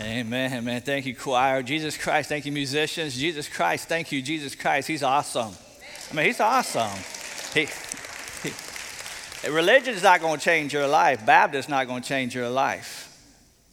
Amen, man. Thank you, choir. Jesus Christ, thank you, musicians. Jesus Christ, thank you, Jesus Christ. He's awesome. I mean, he's awesome. He, he, religion is not going to change your life. Baptist is not going to change your life.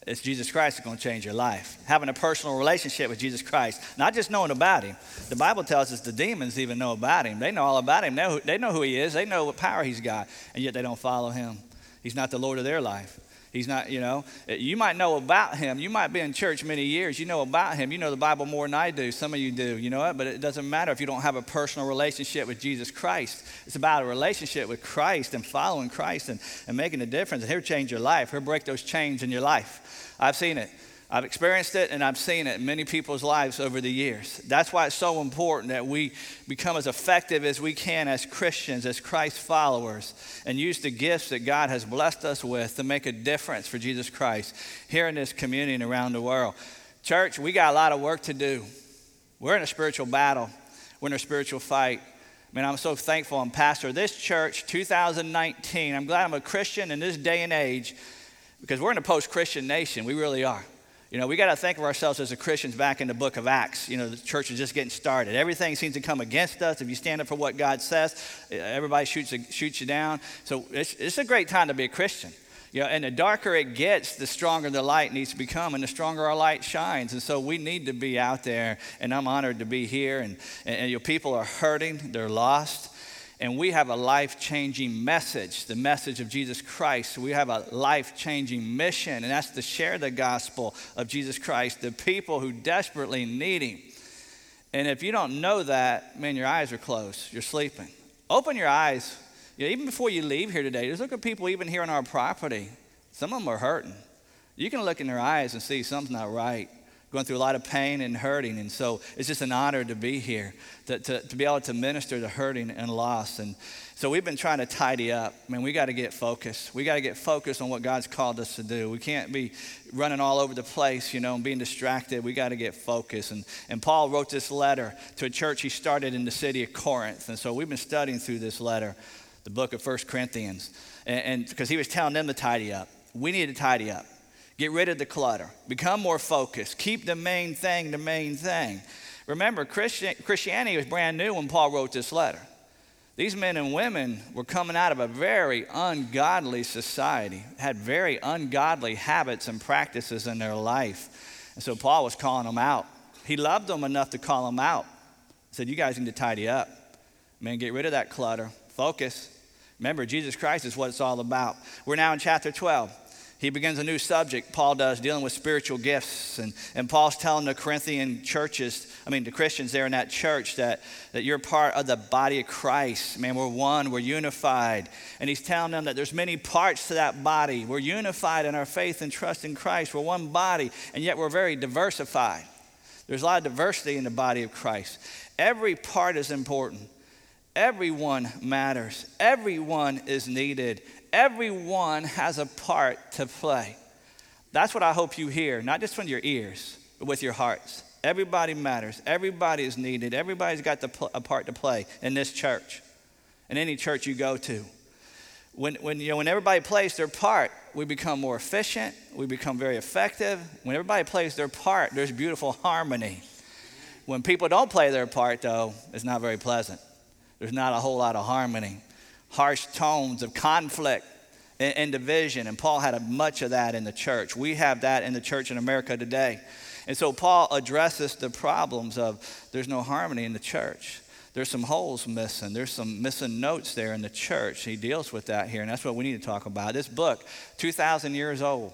It's Jesus Christ that's going to change your life. Having a personal relationship with Jesus Christ, not just knowing about him. The Bible tells us the demons even know about him. They know all about him. They know, they know who he is. They know what power he's got, and yet they don't follow him. He's not the Lord of their life. He's not, you know, you might know about him. You might be in church many years. You know about him. You know the Bible more than I do. Some of you do, you know what? But it doesn't matter if you don't have a personal relationship with Jesus Christ. It's about a relationship with Christ and following Christ and, and making a difference. And he'll change your life. He'll break those chains in your life. I've seen it. I've experienced it and I've seen it in many people's lives over the years. That's why it's so important that we become as effective as we can as Christians, as Christ followers, and use the gifts that God has blessed us with to make a difference for Jesus Christ here in this community and around the world. Church, we got a lot of work to do. We're in a spiritual battle, we're in a spiritual fight. I mean, I'm so thankful I'm pastor of this church, 2019. I'm glad I'm a Christian in this day and age because we're in a post Christian nation. We really are. You know, we got to think of ourselves as Christians back in the book of Acts. You know, the church is just getting started. Everything seems to come against us. If you stand up for what God says, eh, everybody shoots, shoots you down. So it's, it's a great time to be a Christian. You know, and the darker it gets, the stronger the light needs to become, and the stronger our light shines. And so we need to be out there, and I'm honored to be here. And, and, and your people are hurting, they're lost and we have a life changing message, the message of Jesus Christ. We have a life changing mission, and that's to share the gospel of Jesus Christ, the people who desperately need Him. And if you don't know that, man, your eyes are closed. You're sleeping. Open your eyes. You know, even before you leave here today, just look at people even here on our property. Some of them are hurting. You can look in their eyes and see something's not right going through a lot of pain and hurting. And so it's just an honor to be here, to, to, to be able to minister to hurting and loss. And so we've been trying to tidy up. I mean, we got to get focused. We got to get focused on what God's called us to do. We can't be running all over the place, you know, and being distracted. We got to get focused. And, and Paul wrote this letter to a church he started in the city of Corinth. And so we've been studying through this letter, the book of First Corinthians. And because he was telling them to tidy up. We need to tidy up. Get rid of the clutter. Become more focused. Keep the main thing the main thing. Remember, Christian, Christianity was brand new when Paul wrote this letter. These men and women were coming out of a very ungodly society, had very ungodly habits and practices in their life. And so Paul was calling them out. He loved them enough to call them out. He said, You guys need to tidy up. Man, get rid of that clutter. Focus. Remember, Jesus Christ is what it's all about. We're now in chapter 12 he begins a new subject, Paul does, dealing with spiritual gifts. And, and Paul's telling the Corinthian churches, I mean, the Christians there in that church, that, that you're part of the body of Christ. Man, we're one, we're unified. And he's telling them that there's many parts to that body. We're unified in our faith and trust in Christ. We're one body, and yet we're very diversified. There's a lot of diversity in the body of Christ. Every part is important. Everyone matters. Everyone is needed everyone has a part to play. That's what I hope you hear, not just from your ears, but with your hearts. Everybody matters. Everybody is needed. Everybody's got pl- a part to play in this church, in any church you go to. When, when, you know, when everybody plays their part, we become more efficient. We become very effective. When everybody plays their part, there's beautiful harmony. When people don't play their part, though, it's not very pleasant. There's not a whole lot of harmony harsh tones of conflict and, and division. And Paul had much of that in the church. We have that in the church in America today. And so Paul addresses the problems of there's no harmony in the church. There's some holes missing. There's some missing notes there in the church. He deals with that here, and that's what we need to talk about. This book, 2,000 years old,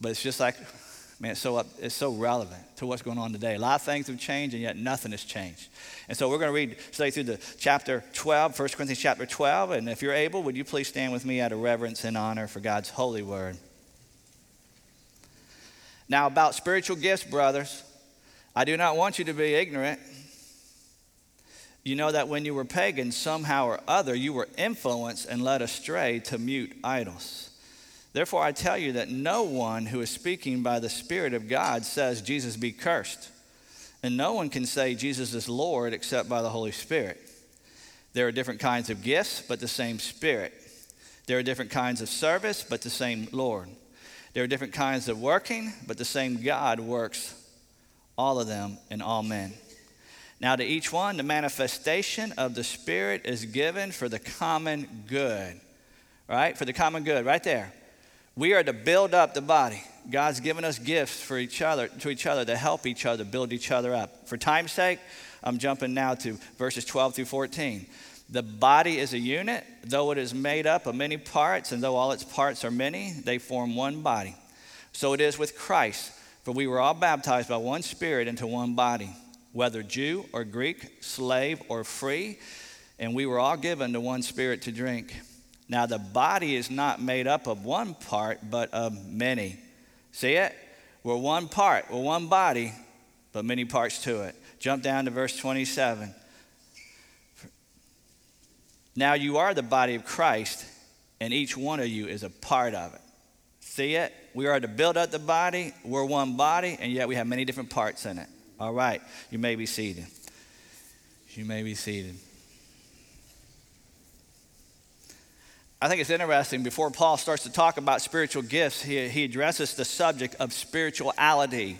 but it's just like man, it's so, up, it's so relevant to what's going on today. A lot of things have changed, and yet nothing has changed. And so we're going to read, study through the chapter 12, 1 Corinthians chapter 12. And if you're able, would you please stand with me out of reverence and honor for God's holy word? Now, about spiritual gifts, brothers, I do not want you to be ignorant. You know that when you were pagans, somehow or other, you were influenced and led astray to mute idols. Therefore, I tell you that no one who is speaking by the Spirit of God says, Jesus be cursed. And no one can say Jesus is Lord except by the Holy Spirit. There are different kinds of gifts, but the same Spirit. There are different kinds of service, but the same Lord. There are different kinds of working, but the same God works all of them in all men. Now, to each one, the manifestation of the Spirit is given for the common good. Right? For the common good, right there. We are to build up the body. God's given us gifts for each other, to each other to help each other build each other up. For time's sake, I'm jumping now to verses 12 through 14. The body is a unit, though it is made up of many parts, and though all its parts are many, they form one body. So it is with Christ, for we were all baptized by one Spirit into one body, whether Jew or Greek, slave or free, and we were all given to one Spirit to drink. Now, the body is not made up of one part, but of many. See it? We're one part, we're one body, but many parts to it. Jump down to verse 27. Now you are the body of Christ, and each one of you is a part of it. See it? We are to build up the body. We're one body, and yet we have many different parts in it. All right, you may be seated. You may be seated. I think it's interesting. Before Paul starts to talk about spiritual gifts, he, he addresses the subject of spirituality.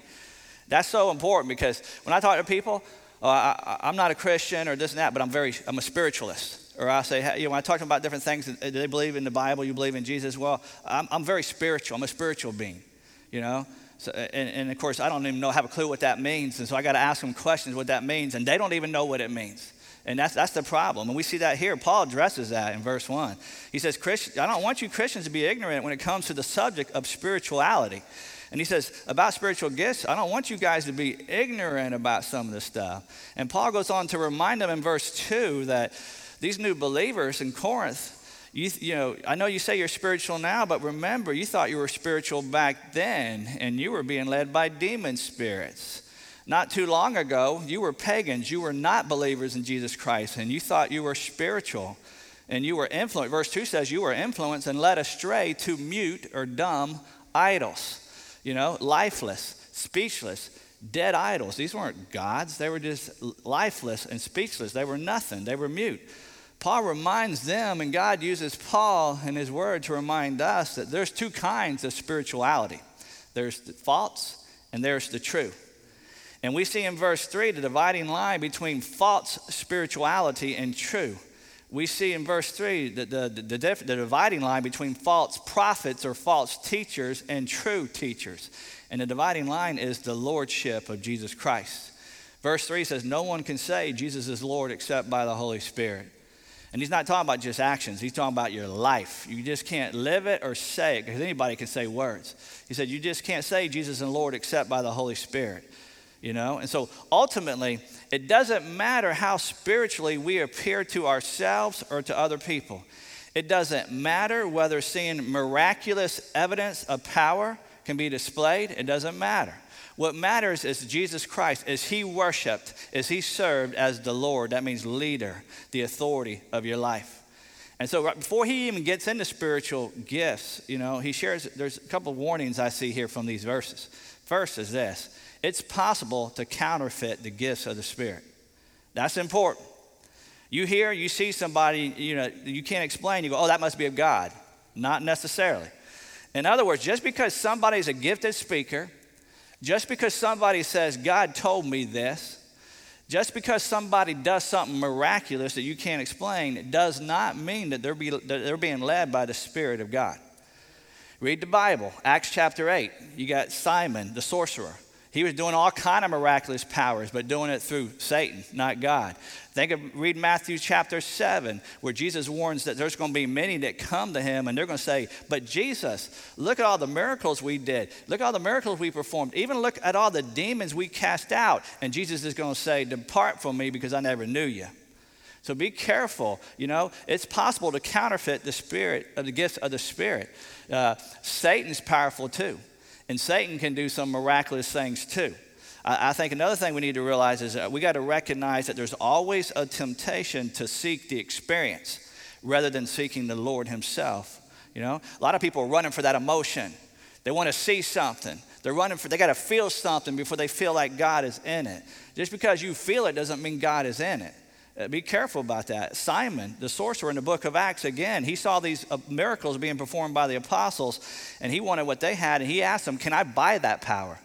That's so important because when I talk to people, uh, I, am not a Christian or this and that, but I'm very, I'm a spiritualist. Or I say, you know, when I talk to about different things, do they believe in the Bible? You believe in Jesus? Well, I'm, I'm very spiritual. I'm a spiritual being, you know. So, and, and, of course, I don't even know have a clue what that means, and so I got to ask them questions what that means, and they don't even know what it means. And that's, that's the problem. And we see that here. Paul addresses that in verse 1. He says, I don't want you Christians to be ignorant when it comes to the subject of spirituality. And he says, about spiritual gifts, I don't want you guys to be ignorant about some of this stuff. And Paul goes on to remind them in verse 2 that these new believers in Corinth, you, you know, I know you say you're spiritual now, but remember, you thought you were spiritual back then, and you were being led by demon spirits. Not too long ago, you were pagans. You were not believers in Jesus Christ, and you thought you were spiritual. And you were influenced. Verse 2 says, You were influenced and led astray to mute or dumb idols you know, lifeless, speechless, dead idols. These weren't gods, they were just lifeless and speechless. They were nothing, they were mute. Paul reminds them, and God uses Paul in his word to remind us that there's two kinds of spirituality there's the false and there's the true. And we see in verse 3 the dividing line between false spirituality and true we see in verse 3 that the, the, the, the, dividing line between false prophets or false teachers and true teachers. And the dividing line is the lordship of Jesus Christ. Verse 3 says, No one can say Jesus is Lord except by the Holy Spirit. And he's not talking about just actions, he's talking about your life. You just can't live it or say it because anybody can say words. He said, You just can't say Jesus is Lord except by the Holy Spirit you know? And so ultimately, it doesn't matter how spiritually we appear to ourselves or to other people. It doesn't matter whether seeing miraculous evidence of power can be displayed, it doesn't matter. What matters is Jesus Christ. Is he worshiped? Is he served as the Lord? That means leader, the authority of your life. And so, right before he even gets into spiritual gifts, you know, he shares, there's a couple of warnings I see here from these verses. First is this it's possible to counterfeit the gifts of the Spirit. That's important. You hear, you see somebody, you know, you can't explain, you go, oh, that must be of God. Not necessarily. In other words, just because somebody's a gifted speaker, just because somebody says, God told me this, just because somebody does something miraculous that you can't explain, does not mean that they're, be, that they're being led by the Spirit of God. Read the Bible, Acts chapter 8. You got Simon, the sorcerer. He was doing all kind of miraculous powers, but doing it through Satan, not God. Think of read Matthew chapter 7, where Jesus warns that there's going to be many that come to him and they're going to say, But Jesus, look at all the miracles we did. Look at all the miracles we performed. Even look at all the demons we cast out. And Jesus is going to say, Depart from me because I never knew you. So be careful. You know, it's possible to counterfeit the spirit of the gifts of the spirit. Uh, Satan's powerful too. And Satan can do some miraculous things too. I, think another thing we need to realize is we got to recognize that there's always a temptation to seek the experience rather than seeking the Lord Himself. You know, a lot of people are running for that emotion. They want to see something. They're running for, they got to feel something before they feel like God is in it. Just because you feel it doesn't mean God is in it. Uh, be careful about that. Simon, the sorcerer in the book of Acts, again, he saw these uh, miracles being performed by the apostles, and he wanted what they had, and he asked them, Can I buy that power?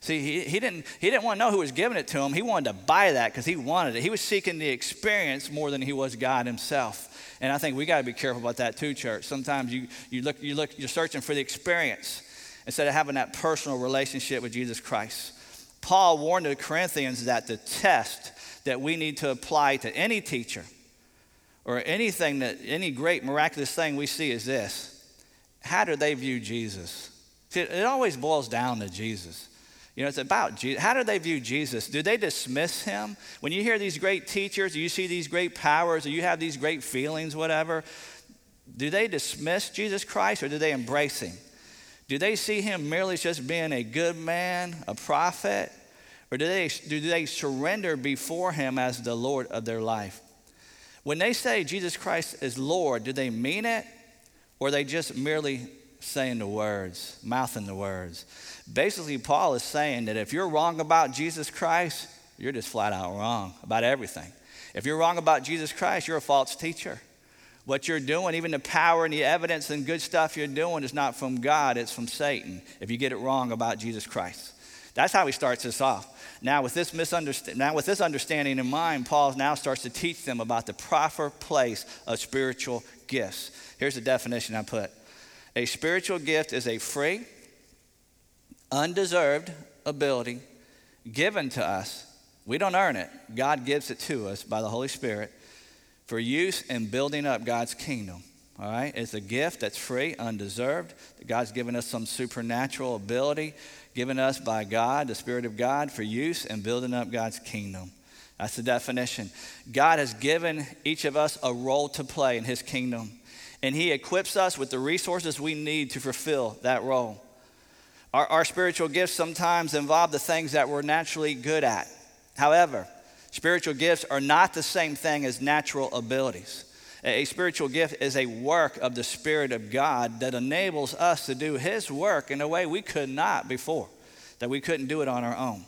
See, he, he, didn't, he didn't want to know who was giving it to him. He wanted to buy that because he wanted it. He was seeking the experience more than he was God himself. And I think we got to be careful about that too, church. Sometimes you, you look, you look, you're searching for the experience instead of having that personal relationship with Jesus Christ. Paul warned the Corinthians that the test that we need to apply to any teacher or anything that any great miraculous thing we see is this. How do they view jesus? It always boils down to jesus. You know it's about jesus how do they view jesus? Do they dismiss him? When you hear these great teachers or you see these great powers or you have these great feelings whatever do they dismiss jesus christ or do they embrace him? Do they see him merely as just being a good man a prophet or do they, do they surrender before Him as the Lord of their life? When they say Jesus Christ is Lord, do they mean it? Or are they just merely saying the words, mouthing the words? Basically, Paul is saying that if you're wrong about Jesus Christ, you're just flat out wrong about everything. If you're wrong about Jesus Christ, you're a false teacher. What you're doing, even the power and the evidence and good stuff you're doing, is not from God, it's from Satan if you get it wrong about Jesus Christ. That's how he starts this off. Now with, this misunderstand- now, with this understanding in mind, Paul now starts to teach them about the proper place of spiritual gifts. Here's the definition I put A spiritual gift is a free, undeserved ability given to us. We don't earn it, God gives it to us by the Holy Spirit for use in building up God's kingdom. All right? It's a gift that's free, undeserved. God's given us some supernatural ability given us by God, the Spirit of God, for use in building up God's kingdom. That's the definition. God has given each of us a role to play in His kingdom, and He equips us with the resources we need to fulfill that role. Our, our spiritual gifts sometimes involve the things that we're naturally good at. However, spiritual gifts are not the same thing as natural abilities. A spiritual gift is a work of the Spirit of God that enables us to do His work in a way we could not before, that we couldn't do it on our own.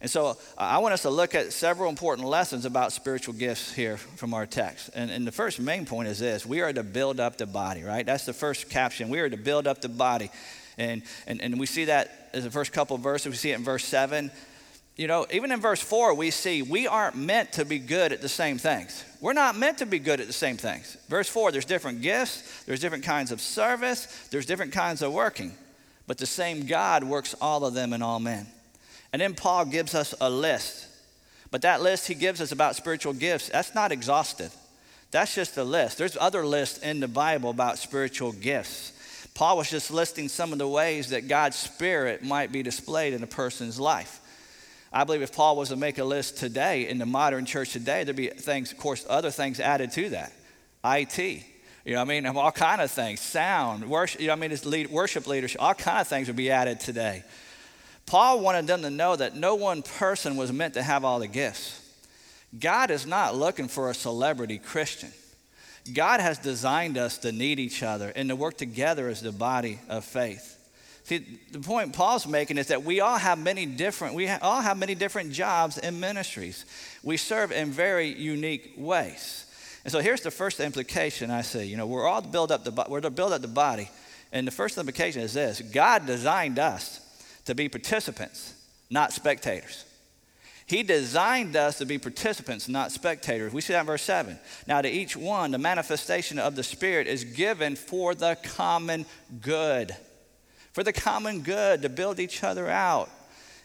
And so I want us to look at several important lessons about spiritual gifts here from our text. And, and the first main point is this we are to build up the body, right? That's the first caption. We are to build up the body. And, and, and we see that as the first couple verses. We see it in verse 7 you know, even in verse 4, we see we aren't meant to be good at the same things. We're not meant to be good at the same things. Verse 4, there's different gifts, there's different kinds of service, there's different kinds of working, but the same God works all of them in all men. And then Paul gives us a list. But that list he gives us about spiritual gifts, that's not exhaustive. That's just a list. There's other lists in the Bible about spiritual gifts. Paul was just listing some of the ways that God's Spirit might be displayed in a person's life. I believe if Paul was to make a list today in the modern church today, there'd be things, of course, other things added to that. IT, you know, I mean, all kind of things, sound, worship. You know, I mean, it's lead, worship leadership, all kind of things would be added today. Paul wanted them to know that no one person was meant to have all the gifts. God is not looking for a celebrity Christian. God has designed us to need each other and to work together as the body of faith. See, the point Paul's making is that we all have many different, we all have many different jobs and ministries. We serve in very unique ways. And so here's the first implication I see. You know, we're all to build up the, we're to build up the body. And the first implication is this God designed us to be participants, not spectators. He designed us to be participants, not spectators. We see that in verse 7. Now, to each one, the manifestation of the Spirit is given for the common good for the common good, to build each other out.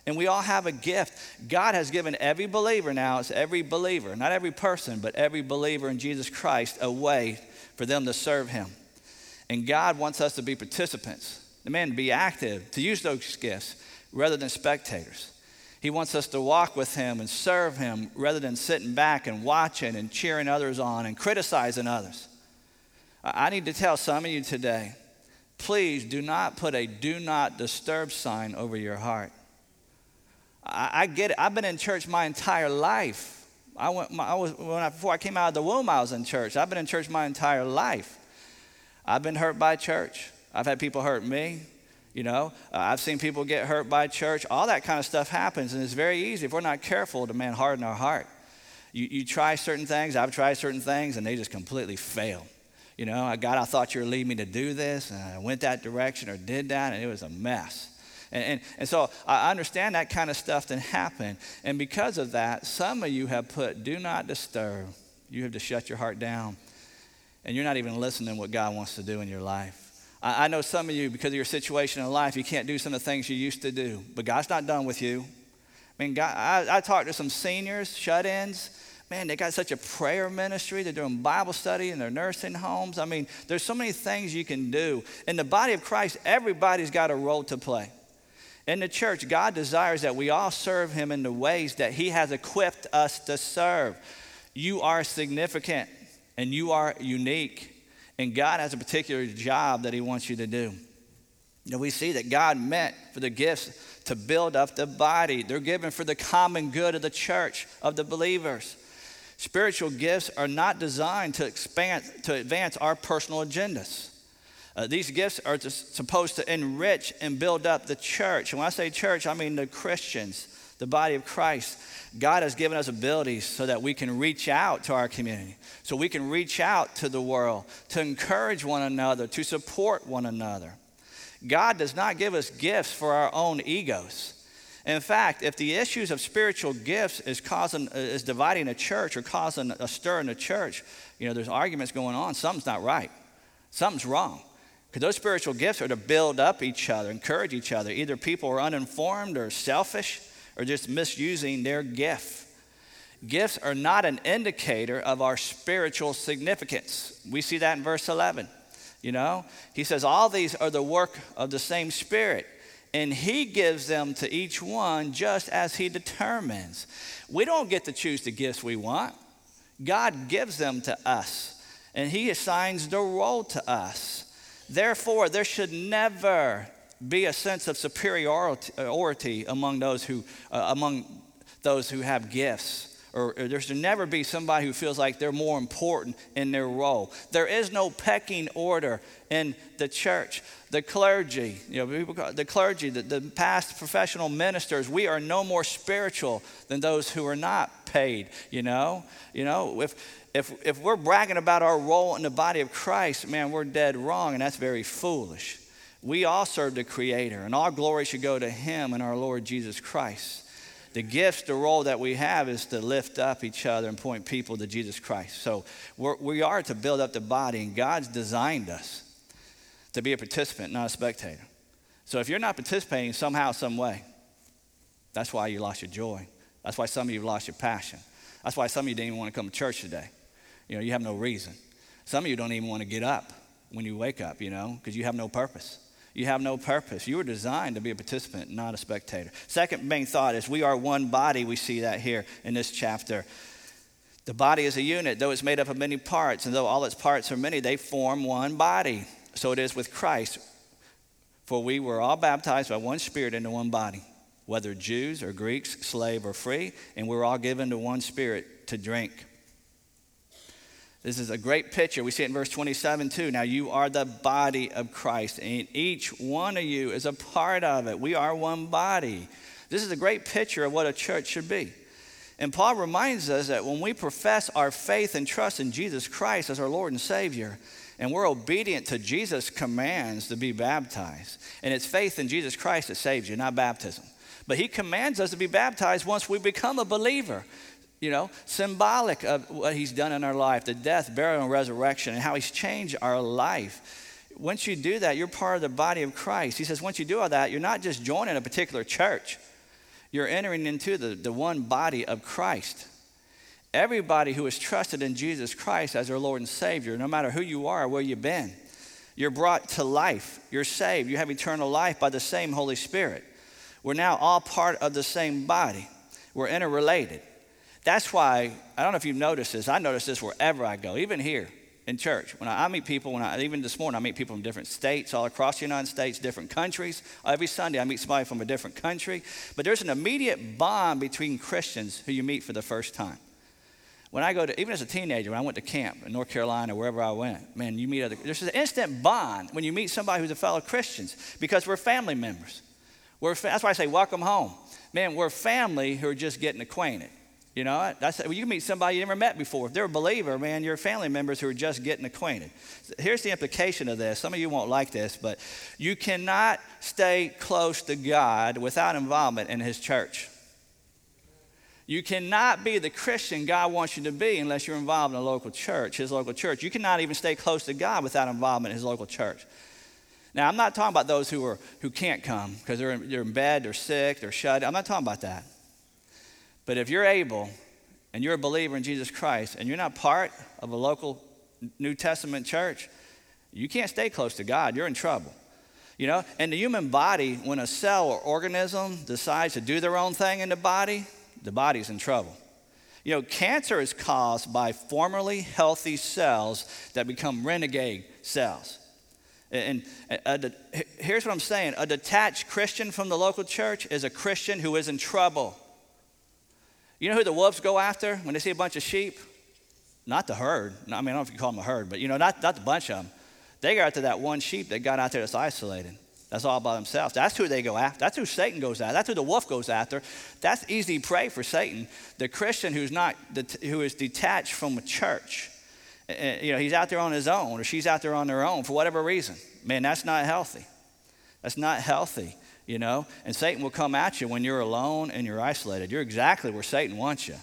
And we all have a gift. God has given every believer now, it's every believer, not every person, but every believer in Jesus Christ, a way for them to serve Him. And God wants us to be participants, the man to be active, to use those gifts rather than spectators. He wants us to walk with Him and serve Him rather than sitting back and watching and cheering others on and criticizing others. I need to tell some of you today please do not put a do not disturb sign over your heart. I, I get it. I've been in church my entire life. I went, I was, when I, before I came out of the womb, I was in church. I've been in church my entire life. I've been hurt by church. I've had people hurt me. You know, uh, I've seen people get hurt by church. All that kind of stuff happens, and it's very easy if we're not careful to man harden our heart. You, you try certain things, I've tried certain things, and they just completely fail. You know, God, I thought you were leading me to do this, and I went that direction or did that, and it was a mess. And, and, and, so I understand that kind of stuff can happen. And because of that, some of you have put, do not disturb. You have to shut your heart down. And you're not even listening to what God wants to do in your life. I, I know some of you, because of your situation in life, you can't do some of the things you used to do. But God's not done with you. I mean, God, I, I talked to some seniors, shut ins. Man, they got such a prayer ministry. They're doing Bible study in their nursing homes. I mean, there's so many things you can do. In the body of Christ, everybody's got a role to play. In the church, God desires that we all serve Him in the ways that He has equipped us to serve. You are significant and you are unique, and God has a particular job that He wants you to do. Know, we see that God meant for the gifts to build up the body. They're given for the common good of the church, of the believers. Spiritual gifts are not designed to expand, to advance our personal agendas. Uh, these gifts are supposed to enrich and build up the church. And when I say church, I mean the Christians, the body of Christ. God has given us abilities so that we can reach out to our community, so we can reach out to the world, to encourage one another, to support one another. God does not give us gifts for our own egos. In fact, if the issues of spiritual gifts is causing uh, is dividing a church or causing a stir in the church, you know, there's arguments going on. Something's not right. Something's wrong. Because those spiritual gifts are to build up each other, encourage each other. Either people are uninformed or selfish or just misusing their gift. Gifts are not an indicator of our spiritual significance. We see that in verse 11. You know, he says, All these are the work of the same Spirit, and he gives them to each one just as he determines. We don't get to choose the gifts we want, God gives them to us, and he assigns the role to us. Therefore, there should never be a sense of superiority among those who, uh, among those who have gifts. Or, or there should never be somebody who feels like they're more important in their role. There is no pecking order in the church. The clergy, you know, people the clergy, the, the past professional ministers, we are no more spiritual than those who are not paid. You know, you know, if if, if we're bragging about our role in the body of Christ, man, we're dead wrong, and that's very foolish. We all serve the Creator, and all glory should go to Him and our Lord Jesus Christ. The gifts, the role that we have is to lift up each other and point people to Jesus Christ. So we're, we are to build up the body, and God's designed us to be a participant, not a spectator. So if you're not participating somehow, some way, that's why you lost your joy. That's why some of you lost your passion. That's why some of you didn't even want to come to church today. You know, you have no reason. Some of you don't even want to get up when you wake up, you know, because you have no purpose. You have no purpose. You were designed to be a participant, not a spectator. Second main thought is we are one body. We see that here in this chapter. The body is a unit, though it's made up of many parts, and though all its parts are many, they form one body. So it is with Christ. For we were all baptized by one Spirit into one body, whether Jews or Greeks, slave or free, and we were all given to one Spirit to drink. This is a great picture. We see it in verse 27 too. Now you are the body of Christ, and each one of you is a part of it. We are one body. This is a great picture of what a church should be. And Paul reminds us that when we profess our faith and trust in Jesus Christ as our Lord and Savior, and we're obedient to Jesus' commands to be baptized, and it's faith in Jesus Christ that saves you, not baptism. But he commands us to be baptized once we become a believer you know, symbolic of what he's done in our life the death, burial, and resurrection, and how he's changed our life. Once you do that, you're part of the body of Christ. He says, once you do all that, you're not just joining a particular church, you're entering into the, the one body of Christ. Everybody who has trusted in Jesus Christ as their Lord and Savior, no matter who you are, where you've been, you're brought to life. You're saved. You have eternal life by the same Holy Spirit. We're now all part of the same body. We're interrelated. That's why, I don't know if you've noticed this, I notice this wherever I go, even here in church. When I, I, meet people, when I, even this morning, I meet people from different states, all across the United States, different countries. Every Sunday, I meet somebody from a different country. But there's an immediate bond between Christians who you meet for the first time. When I go to, even as a teenager, when I went to camp in North Carolina, wherever I went, man, you meet other, there's an instant bond when you meet somebody who's a fellow Christians because we're family members. We're, that's why I say, welcome home. Man, we're family who are just getting acquainted. You know, that's, you meet somebody you never met before. If they're a believer, man, you're family members who are just getting acquainted. Here's the implication of this. Some of you won't like this, but you cannot stay close to God without involvement in His church. You cannot be the Christian God wants you to be unless you're involved in a local church, His local church. You cannot even stay close to God without involvement in His local church. Now, I'm not talking about those who, are, who can't come because they're, they're in bed, they're sick, they're shut. I'm not talking about that. But if you're able and you're a believer in Jesus Christ and you're not part of a local New Testament church, you can't stay close to God. You're in trouble. You know, and the human body, when a cell or organism decides to do their own thing in the body, the body's in trouble. You know, cancer is caused by formerly healthy cells that become renegade cells. And here's what I'm saying a detached Christian from the local church is a Christian who is in trouble. You know who the wolves go after when they see a bunch of sheep? Not the herd. I mean, I don't know if you call them a herd, but you know, not, not the bunch of them. They go after that one sheep that got out there that's isolated. That's all by themselves. That's who they go after. That's who Satan goes after. That's who the wolf goes after. That's easy prey for Satan. The Christian who's not, who is detached from a church, eh, eh, you know, he's out there on his own or she's out there on their own for whatever reason. Man, that's not healthy. That's not healthy you know? And Satan will come at you when you're alone and you're isolated. You're exactly where Satan wants you.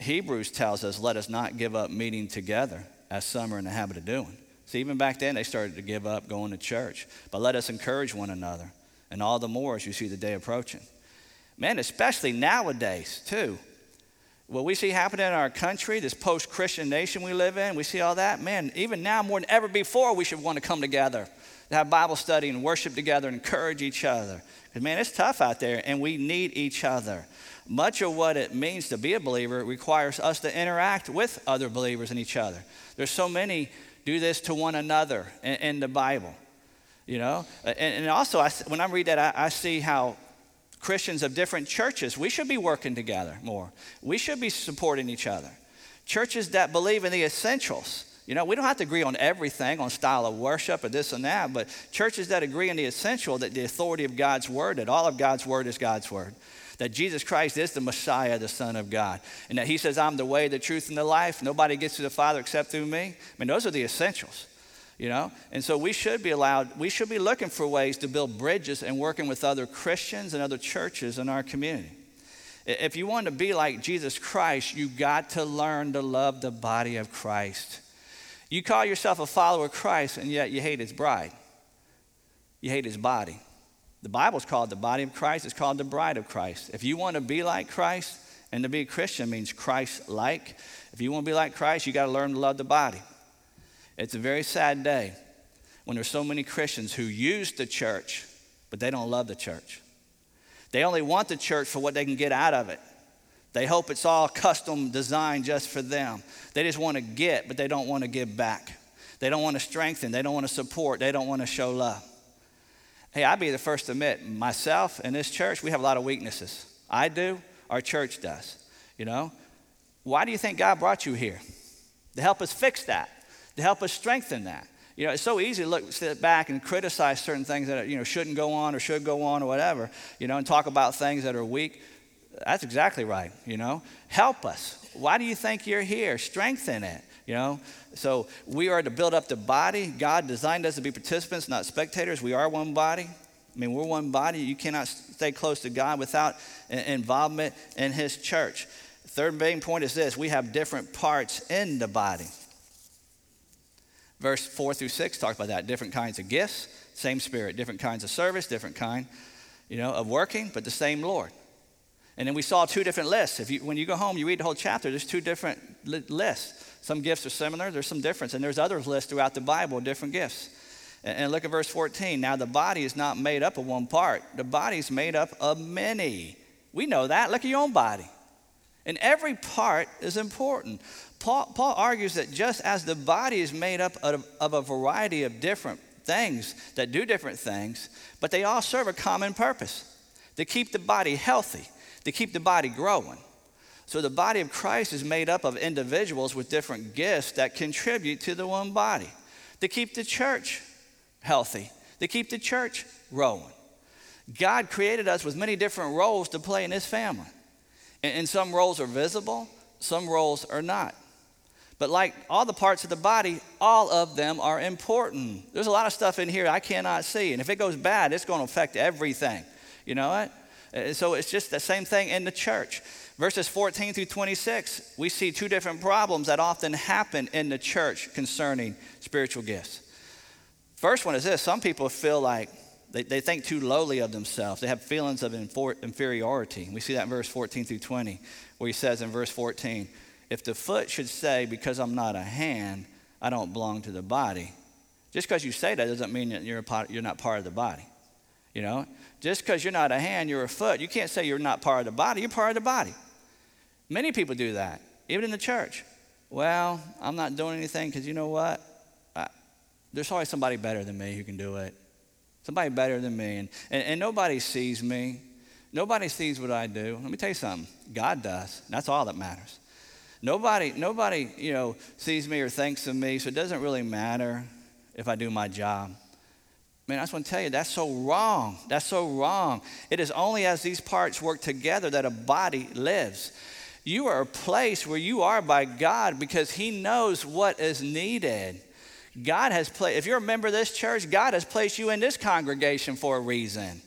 Hebrews tells us, let us not give up meeting together as some are in the habit of doing. See, even back then they started to give up going to church. But let us encourage one another, and all the more as you see the day approaching. Man, especially nowadays, too. What we see happening in our country, this post Christian nation we live in, we see all that. Man, even now more than ever before, we should want to come together to have Bible study and worship together and encourage each other. Because, man, it's tough out there and we need each other. Much of what it means to be a believer requires us to interact with other believers and each other. There's so many do this to one another in, in the Bible, you know? And, and also, I, when I read that, I, I see how Christians of different churches, we should be working together more. We should be supporting each other. Churches that believe in the essentials you know, we don't have to agree on everything, on style of worship or this and that, but churches that agree on the essential, that the authority of God's word, that all of God's word is God's word, that Jesus Christ is the Messiah, the Son of God, and that He says, I'm the way, the truth, and the life. Nobody gets to the Father except through me. I mean, those are the essentials, you know? And so we should be allowed, we should be looking for ways to build bridges and working with other Christians and other churches in our community. If you want to be like Jesus Christ, you've got to learn to love the body of Christ. You call yourself a follower of Christ, and yet you hate his bride. You hate his body. The Bible's called the body of Christ, it's called the bride of Christ. If you want to be like Christ, and to be a Christian means Christ like. If you want to be like Christ, you got to learn to love the body. It's a very sad day when there's so many Christians who use the church, but they don't love the church. They only want the church for what they can get out of it. They hope it's all custom designed just for them. They just want to get, but they don't want to give back. They don't want to strengthen. They don't want to support. They don't want to show love. Hey, I'd be the first to admit, myself and this church, we have a lot of weaknesses. I do, our church does. You know? Why do you think God brought you here? To help us fix that, to help us strengthen that. You know, it's so easy to look, sit back and criticize certain things that you know shouldn't go on or should go on or whatever. You know, and talk about things that are weak. That's exactly right, you know. Help us. Why do you think you're here? Strengthen it, you know. So we are to build up the body. God designed us to be participants, not spectators. We are one body. I mean, we're one body. You cannot stay close to God without involvement in His church. Third main point is this we have different parts in the body. Verse 4 through 6 talks about that. Different kinds of gifts, same spirit, different kinds of service, different kind, you know, of working, but the same Lord. And then we saw two different lists. If you, when you go home, you read the whole chapter, there's two different li- lists. Some gifts are similar, there's some difference. And there's other lists throughout the Bible, different gifts. And, and look at verse 14. Now, the body is not made up of one part, the body is made up of many. We know that. Look at your own body. And every part is important. Paul, Paul argues that just as the body is made up of, of a variety of different things that do different things, but they all serve a common purpose to keep the body healthy to keep the body growing. So the body of Christ is made up of individuals with different gifts that contribute to the one body to keep the church healthy, to keep the church growing. God created us with many different roles to play in His family. And some roles are visible, some roles are not. But like all the parts of the body, all of them are important. There's a lot of stuff in here I cannot see. And if it goes bad, it's going to affect everything. You know what? Uh, so it's just the same thing in the church. Verses 14 through 26, we see two different problems that often happen in the church concerning spiritual gifts. First one is this some people feel like they, they think too lowly of themselves. They have feelings of inferiority. We see that in verse 14 through 20, where he says in verse 14, If the foot should say, Because I'm not a hand, I don't belong to the body, just because you say that doesn't mean that you're, part, you're not part of the body. You know, just because you're not a hand, you're a foot. You can't say you're not part of the body, you're part of the body. Many people do that, even in the church. Well, I'm not doing anything because you know what? I, there's always somebody better than me who can do it somebody better than me. And, and, and, nobody sees me. Nobody sees what I do. Let me tell you something. God does. That's all that matters. Nobody, nobody, you know, sees me or thinks of me, so it doesn't really matter if I do my job. Man, I just want to tell you, that's so wrong. That's so wrong. It is only as these parts work together that a body lives. You are a place where you are by God because He knows what is needed. God has placed, if you're a member of this church, God has placed you in this congregation for a reason.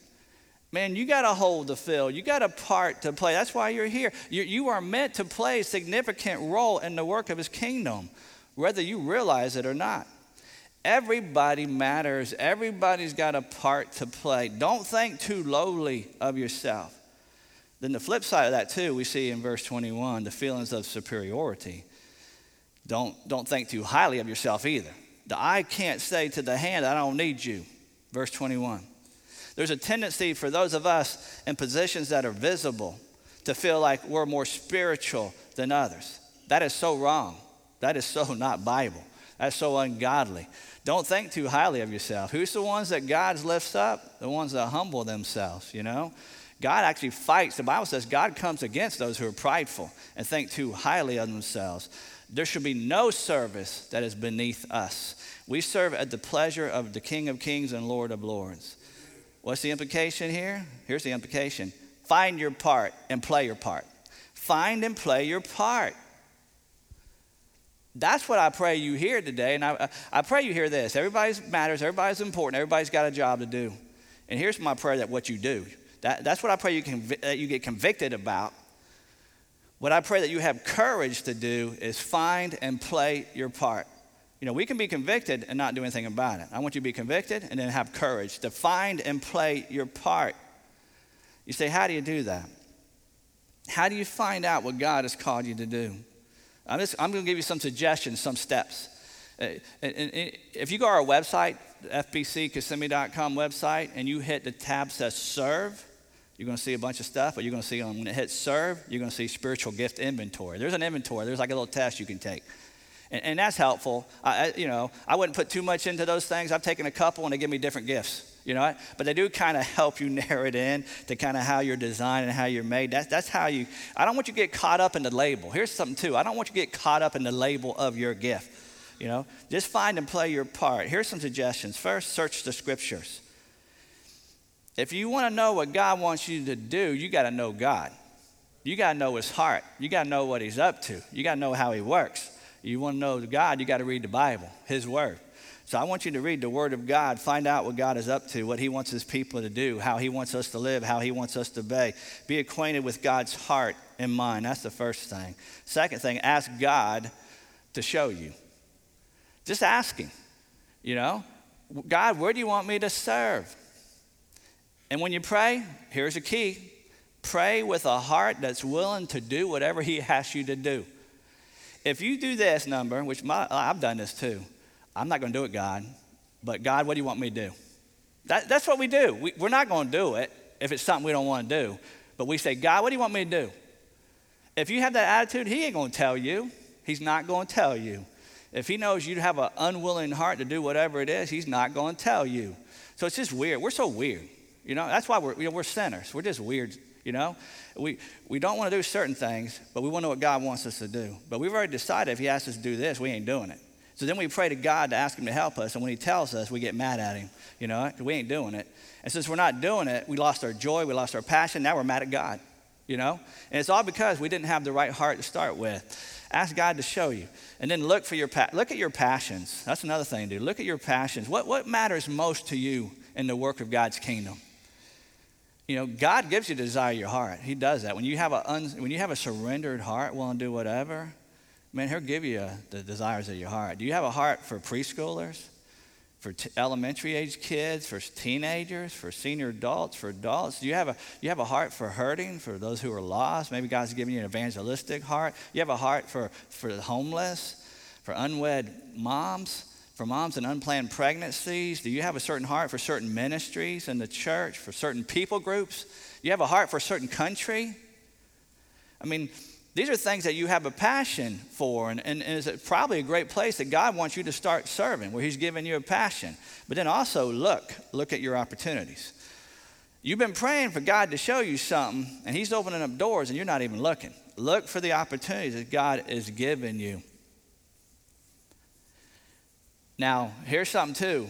Man, you got a hold to fill. You got a part to play. That's why you're here. You, you are meant to play a significant role in the work of His kingdom, whether you realize it or not. Everybody matters. Everybody's got a part to play. Don't think too lowly of yourself. Then the flip side of that, too, we see in verse 21 the feelings of superiority. Don't, don't think too highly of yourself either. The eye can't say to the hand, I don't need you. Verse 21. There's a tendency for those of us in positions that are visible to feel like we're more spiritual than others. That is so wrong. That is so not Bible. That's so ungodly. Don't think too highly of yourself. Who's the ones that God lifts up? The ones that humble themselves, you know? God actually fights. The Bible says God comes against those who are prideful and think too highly of themselves. There should be no service that is beneath us. We serve at the pleasure of the King of Kings and Lord of Lords. What's the implication here? Here's the implication find your part and play your part. Find and play your part. That's what I pray you hear today. And I, I pray you hear this. Everybody matters, everybody's important, everybody's got a job to do. And here's my prayer that what you do. That, that's what I pray you, conv- that you get convicted about what I pray that you have courage to do is find and play your part. You know, we can be convicted and not do anything about it. I want you to be convicted and then have courage to find and play your part. You say, How do you do that? How do you find out what God has called you to do? I'm, just, I'm going to give you some suggestions, some steps. Uh, and, and if you go to our website, fbckissimmee.com website, and you hit the tab that says serve, you're going to see a bunch of stuff, but you're going to see when it hits serve, you're going to see spiritual gift inventory. There's an inventory. There's like a little test you can take. And, and that's helpful. I, you know, I wouldn't put too much into those things. I've taken a couple and they give me different gifts, you know, but they do kind of help you narrow it in to kind of how you're designed and how you're made. That's, that's how you, I don't want you to get caught up in the label. Here's something too. I don't want you to get caught up in the label of your gift. You know, just find and play your part. Here's some suggestions. First, search the scriptures. If you want to know what God wants you to do, you got to know God. You got to know his heart. You got to know what he's up to. You got to know how he works. You want to know God, you got to read the Bible, his word. So I want you to read the word of God, find out what God is up to, what he wants his people to do, how he wants us to live, how he wants us to be. Be acquainted with God's heart and mind. That's the first thing. Second thing, ask God to show you. Just ask him. You know, God, where do you want me to serve? And when you pray, here's a key pray with a heart that's willing to do whatever He asks you to do. If you do this number, which my, I've done this too, I'm not going to do it, God, but God, what do you want me to do? That, that's what we do. We, we're not going to do it if it's something we don't want to do, but we say, God, what do you want me to do? If you have that attitude, He ain't going to tell you. He's not going to tell you. If He knows you have an unwilling heart to do whatever it is, He's not going to tell you. So it's just weird. We're so weird. You know, that's why we're, you know, we're sinners. We're just weird, you know. We, we don't want to do certain things, but we want to know what God wants us to do. But we've already decided if He asks us to do this, we ain't doing it. So then we pray to God to ask Him to help us, and when He tells us, we get mad at Him, you know, we ain't doing it. And since we're not doing it, we lost our joy, we lost our passion, now we're mad at God. you know? And it's all because we didn't have the right heart to start with. Ask God to show you. And then look for your pa- look at your passions. That's another thing, dude. Look at your passions. What, what matters most to you in the work of God's kingdom? You know, God gives you desire of your heart. He does that. When you have a, un, when you have a surrendered heart, willing to do whatever, man, He'll give you the desires of your heart. Do you have a heart for preschoolers? for t- elementary age kids, for teenagers, for senior adults, for adults? Do you have a you have a heart for hurting, for those who are lost? Maybe God's giving you an evangelistic heart. You have a heart for for the homeless, for unwed moms, for moms in unplanned pregnancies. Do you have a certain heart for certain ministries in the church, for certain people groups? Do You have a heart for a certain country. I mean, these are things that you have a passion for, and, and, it's probably a great place that God wants you to start serving, where He's given you a passion. But then also look, look at your opportunities. You've been praying for God to show you something, and He's opening up doors, and you're not even looking. Look for the opportunities that God is giving you. Now, here's something too.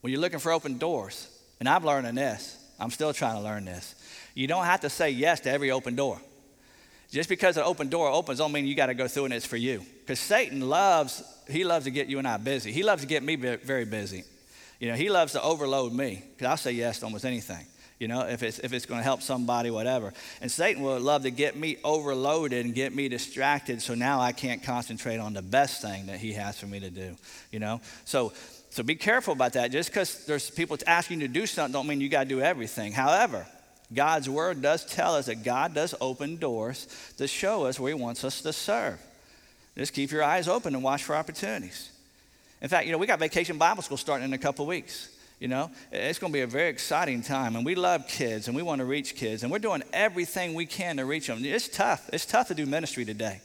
When you're looking for open doors, and I'm learning this, I'm still trying to learn this. You don't have to say yes to every open door. Just because an open door opens don't mean you got to go through and it's for you. Because Satan loves, he loves to get you and I busy. He loves to get me very busy. You know, he loves to overload me because I'll say yes to almost anything. You know, if it's, if it's going to help somebody, whatever. And Satan would love to get me overloaded and get me distracted so now I can't concentrate on the best thing that he has for me to do. You know? So, so be careful about that. Just because there's people asking you to do something don't mean you got to do everything. However, God's word does tell us that God does open doors to show us where He wants us to serve. Just keep your eyes open and watch for opportunities. In fact, you know, we got Vacation Bible School starting in a couple weeks. You know, it's going to be a very exciting time, and we love kids, and we want to reach kids, and we're doing everything we can to reach them. It's tough. It's tough to do ministry today.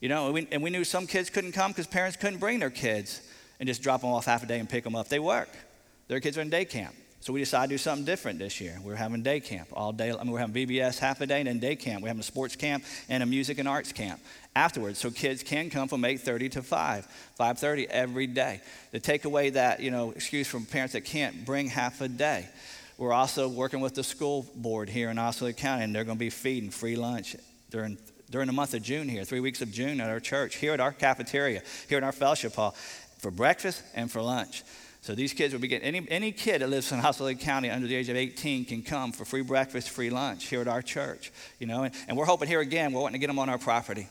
You know, and we, and we knew some kids couldn't come because parents couldn't bring their kids and just drop them off half a day and pick them up. They work. Their kids are in day camp. So we decided to do something different this year. We're having day camp all day. I mean, we're having VBS half a day and then day camp. We're having a sports camp and a music and arts camp afterwards. So kids can come from 8.30 to 5, 5.30 every day. To take away that, you know, excuse from parents that can't bring half a day. We're also working with the school board here in Osceola County, and they're going to be feeding free lunch during during the month of June here, three weeks of June at our church, here at our cafeteria, here in our fellowship hall, for breakfast and for lunch. So these kids will be getting, any, any kid that lives in Osceola County under the age of 18 can come for free breakfast, free lunch here at our church, you know, and, and we're hoping here again, we're wanting to get them on our property,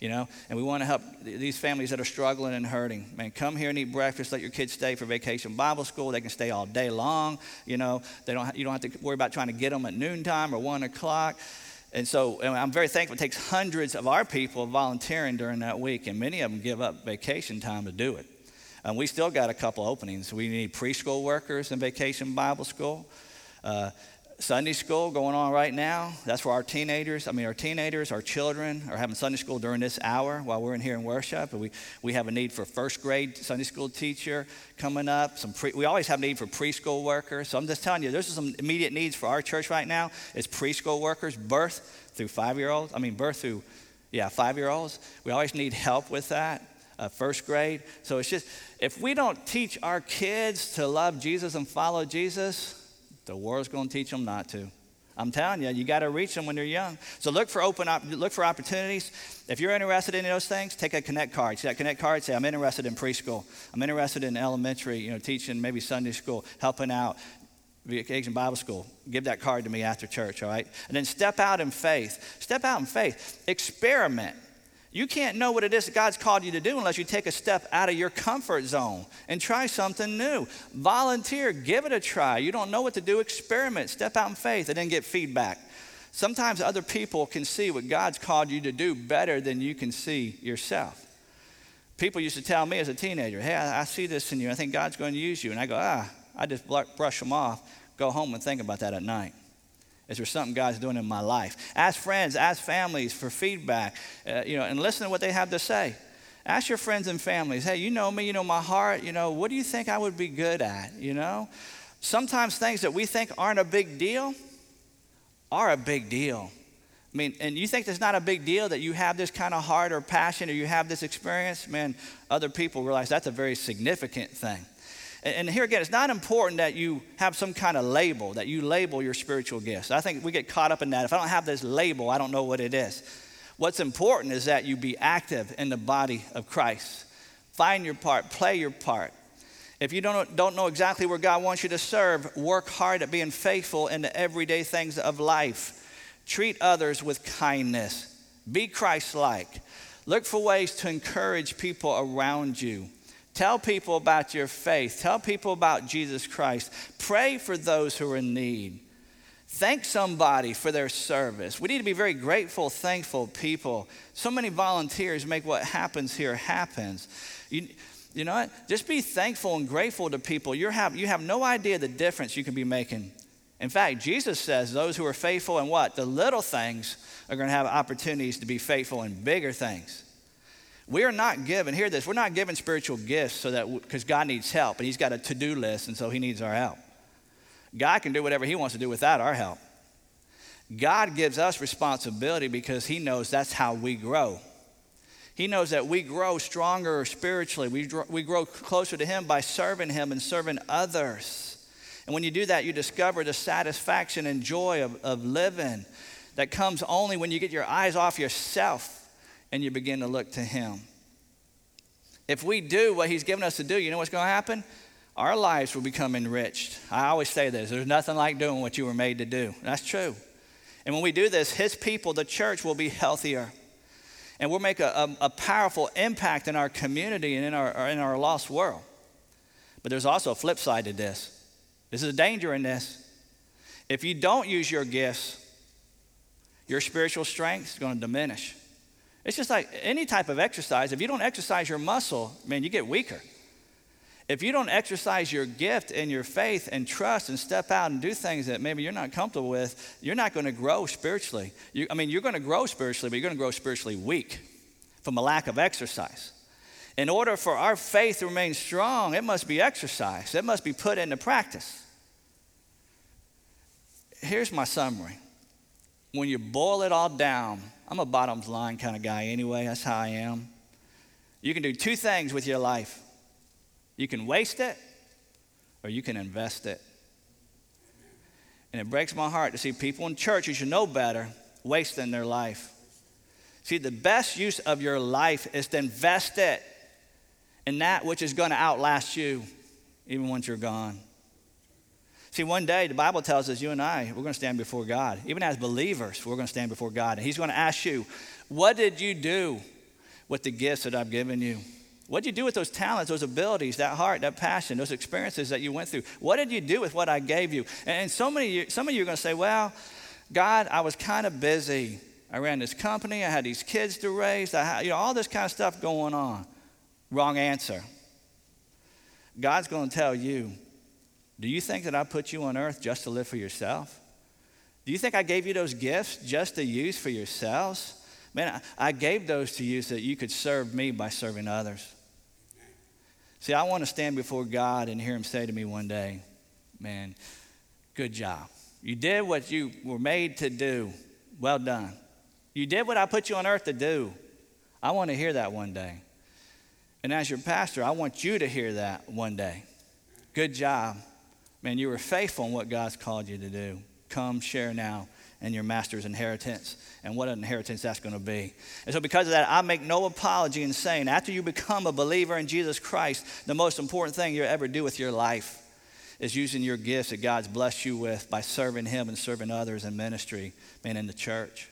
you know, and we want to help these families that are struggling and hurting. Man, come here and eat breakfast, let your kids stay for vacation Bible school. They can stay all day long, you know, they don't, you don't have to worry about trying to get them at noontime or one o'clock. And so and I'm very thankful it takes hundreds of our people volunteering during that week, and many of them give up vacation time to do it. And we still got a couple openings. We need preschool workers in Vacation Bible School. Uh, Sunday school going on right now. That's for our teenagers. I mean, our teenagers, our children are having Sunday school during this hour while we're in here in worship. And we, we have a need for first grade Sunday school teacher coming up. Some pre, we always have a need for preschool workers. So I'm just telling you, there's some immediate needs for our church right now. It's preschool workers, birth through five year olds. I mean, birth through, yeah, five year olds. We always need help with that uh, first grade. So it's just, if we don't teach our kids to love Jesus and follow Jesus, the world's going to teach them not to. I'm telling you, you got to reach them when they're young. So look for open, op- look for opportunities. If you're interested in those things, take a connect card. See that connect card? Say, I'm interested in preschool. I'm interested in elementary. You know, teaching maybe Sunday school, helping out. Vacation Bible School. Give that card to me after church, all right? And then step out in faith. Step out in faith. Experiment. You can't know what it is that God's called you to do unless you take a step out of your comfort zone and try something new. Volunteer, give it a try. You don't know what to do, experiment, step out in faith, and then get feedback. Sometimes other people can see what God's called you to do better than you can see yourself. People used to tell me as a teenager, hey, I, I see this in you. I think God's going to use you. And I go, ah, I just brush them off, go home and think about that at night. Is there something God's doing in my life? Ask friends, ask families for feedback, uh, you know, and listen to what they have to say. Ask your friends and families, hey, you know me, you know my heart, you know, what do you think I would be good at, you know? Sometimes things that we think aren't a big deal are a big deal. I mean, and you think it's not a big deal that you have this kind of heart or passion or you have this experience? Man, other people realize that's a very significant thing. And, here again, it's not important that you have some kind of label, that you label your spiritual gifts. I think we get caught up in that. If I don't have this label, I don't know what it is. What's important is that you be active in the body of Christ. Find your part, play your part. If you don't, don't know exactly where God wants you to serve, work hard at being faithful in the everyday things of life. Treat others with kindness. Be Christ like. Look for ways to encourage people around you. Tell people about your faith. Tell people about Jesus Christ. Pray for those who are in need. Thank somebody for their service. We need to be very grateful, thankful people. So many volunteers make what happens here happens. You, you know what? Just be thankful and grateful to people. you have, you have no idea the difference you can be making. In fact, Jesus says those who are faithful in what? The little things are going to have opportunities to be faithful in bigger things. We are not given, hear this, we're not given spiritual gifts so that, because God needs help and He's got a to do list and so He needs our help. God can do whatever He wants to do without our help. God gives us responsibility because He knows that's how we grow. He knows that we grow stronger spiritually. We, we grow closer to Him by serving Him and serving others. And when you do that, you discover the satisfaction and joy of, of living that comes only when you get your eyes off yourself and you begin to look to Him. If we do what He's given us to do, you know what's going to happen? Our lives will become enriched. I always say this there's nothing like doing what you were made to do. That's true. And when we do this, His people, the church, will be healthier. And we'll make a, a, a powerful impact in our community and in our, in our lost world. But there's also a flip side to this. This is a danger in this. If you don't use your gifts, your spiritual strength is going to diminish. It's just like any type of exercise. If you don't exercise your muscle, man, you get weaker. If you don't exercise your gift and your faith and trust and step out and do things that maybe you're not comfortable with, you're not going to grow spiritually. You, I mean, you're going to grow spiritually, but you're going to grow spiritually weak from a lack of exercise. In order for our faith to remain strong, it must be exercised, it must be put into practice. Here's my summary. When you boil it all down, I'm a bottoms line kind of guy anyway. That's how I am. You can do two things with your life you can waste it or you can invest it. And it breaks my heart to see people in church who should know better wasting their life. See, the best use of your life is to invest it in that which is going to outlast you, even once you're gone. See, one day the Bible tells us you and I, we're going to stand before God. Even as believers, we're going to stand before God. And He's going to ask you, What did you do with the gifts that I've given you? What did you do with those talents, those abilities, that heart, that passion, those experiences that you went through? What did you do with what I gave you? And so many, some of you are going to say, Well, God, I was kind of busy. I ran this company, I had these kids to raise, I had, you know, all this kind of stuff going on. Wrong answer. God's going to tell you do you think that I put you on earth just to live for yourself? Do you think I gave you those gifts just to use for yourselves? Man, I, gave those to you so that you could serve me by serving others. See, I want to stand before God and hear Him say to me one day, Man, good job. You did what you were made to do. Well done. You did what I put you on earth to do. I want to hear that one day. And as your pastor, I want you to hear that one day. Good job. Man, you were faithful in what God's called you to do. Come share now in your master's inheritance. And what an inheritance that's going to be. And so, because of that, I make no apology in saying after you become a believer in Jesus Christ, the most important thing you'll ever do with your life is using your gifts that God's blessed you with by serving Him and serving others in ministry, man, in the church.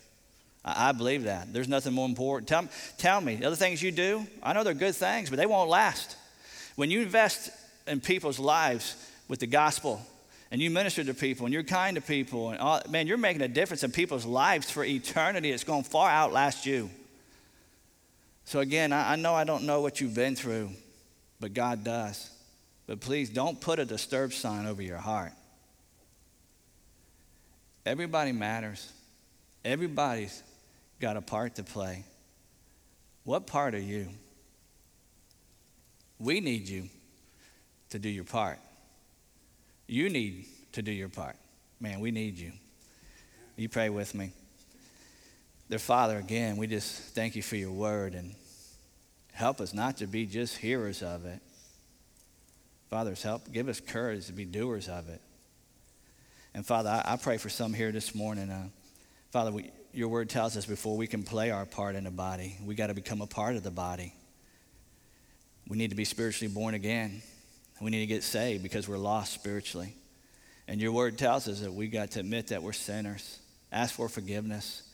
I, believe that. There's nothing more important. Tell, tell me, the other things you do, I know they're good things, but they won't last. When you invest in people's lives, with the gospel. And you minister to people and you're kind to people and all, man you're making a difference in people's lives for eternity. It's going far outlast you. So again I, I know i don't know what you've been through but god does. But please don't put a disturbed sign over your heart. Everybody matters. Everybody's got a part to play. What part are you? We need you to do your part you need to do your part. Man, we need you. You pray with me. Dear Father, again, we just thank you for your word and help us not to be just hearers of it, Fathers, help give us courage to be doers of it. And Father, I, I pray for some here this morning. Uh, Father, we, your word tells us before we can play our part in the body, we got to become a part of the body. We need to be spiritually born again. We need to get saved because we're lost spiritually. And your word tells us that we got to admit that we're sinners, ask for forgiveness,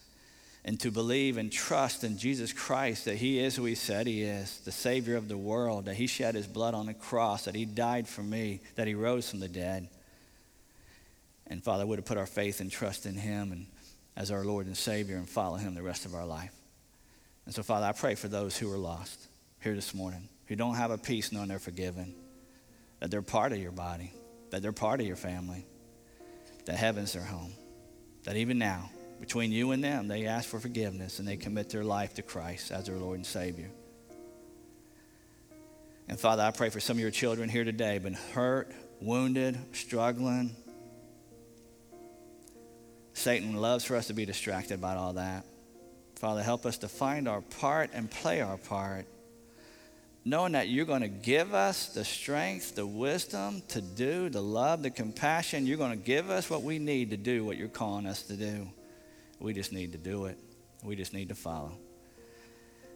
and to believe and trust in Jesus Christ that He is who He said He is, the Savior of the world, that He shed His blood on the cross, that He died for me, that He rose from the dead. And Father, would have put our faith and trust in Him and as our Lord and Savior and follow Him the rest of our life. And so, Father, I pray for those who are lost here this morning, who don't have a peace knowing they're forgiven, that they're part of your body, that they're part of your family, that heaven's their home, that even now, between you and them, they ask for forgiveness and they commit their life to Christ as their Lord and Savior. And Father, I pray for some of your children here today, been hurt, wounded, struggling. Satan loves for us to be distracted by all that. Father, help us to find our part and play our part, knowing that you're going to give us the strength, the wisdom to do, the love, the compassion. You're going to give us what we need to do what you're calling us to do. We just need to do it. We just need to follow.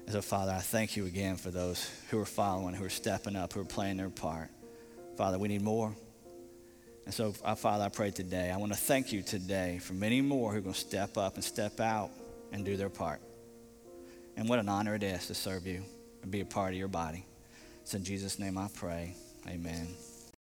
And so, Father, I thank you again for those who are following, who are stepping up, who are playing their part. Father, we need more. And so, uh, Father, I pray today. I want to thank you today for many more who are going to step up and step out and do their part. And what an honor it is to serve you and be a part of your body. It's in Jesus' name I pray. Amen.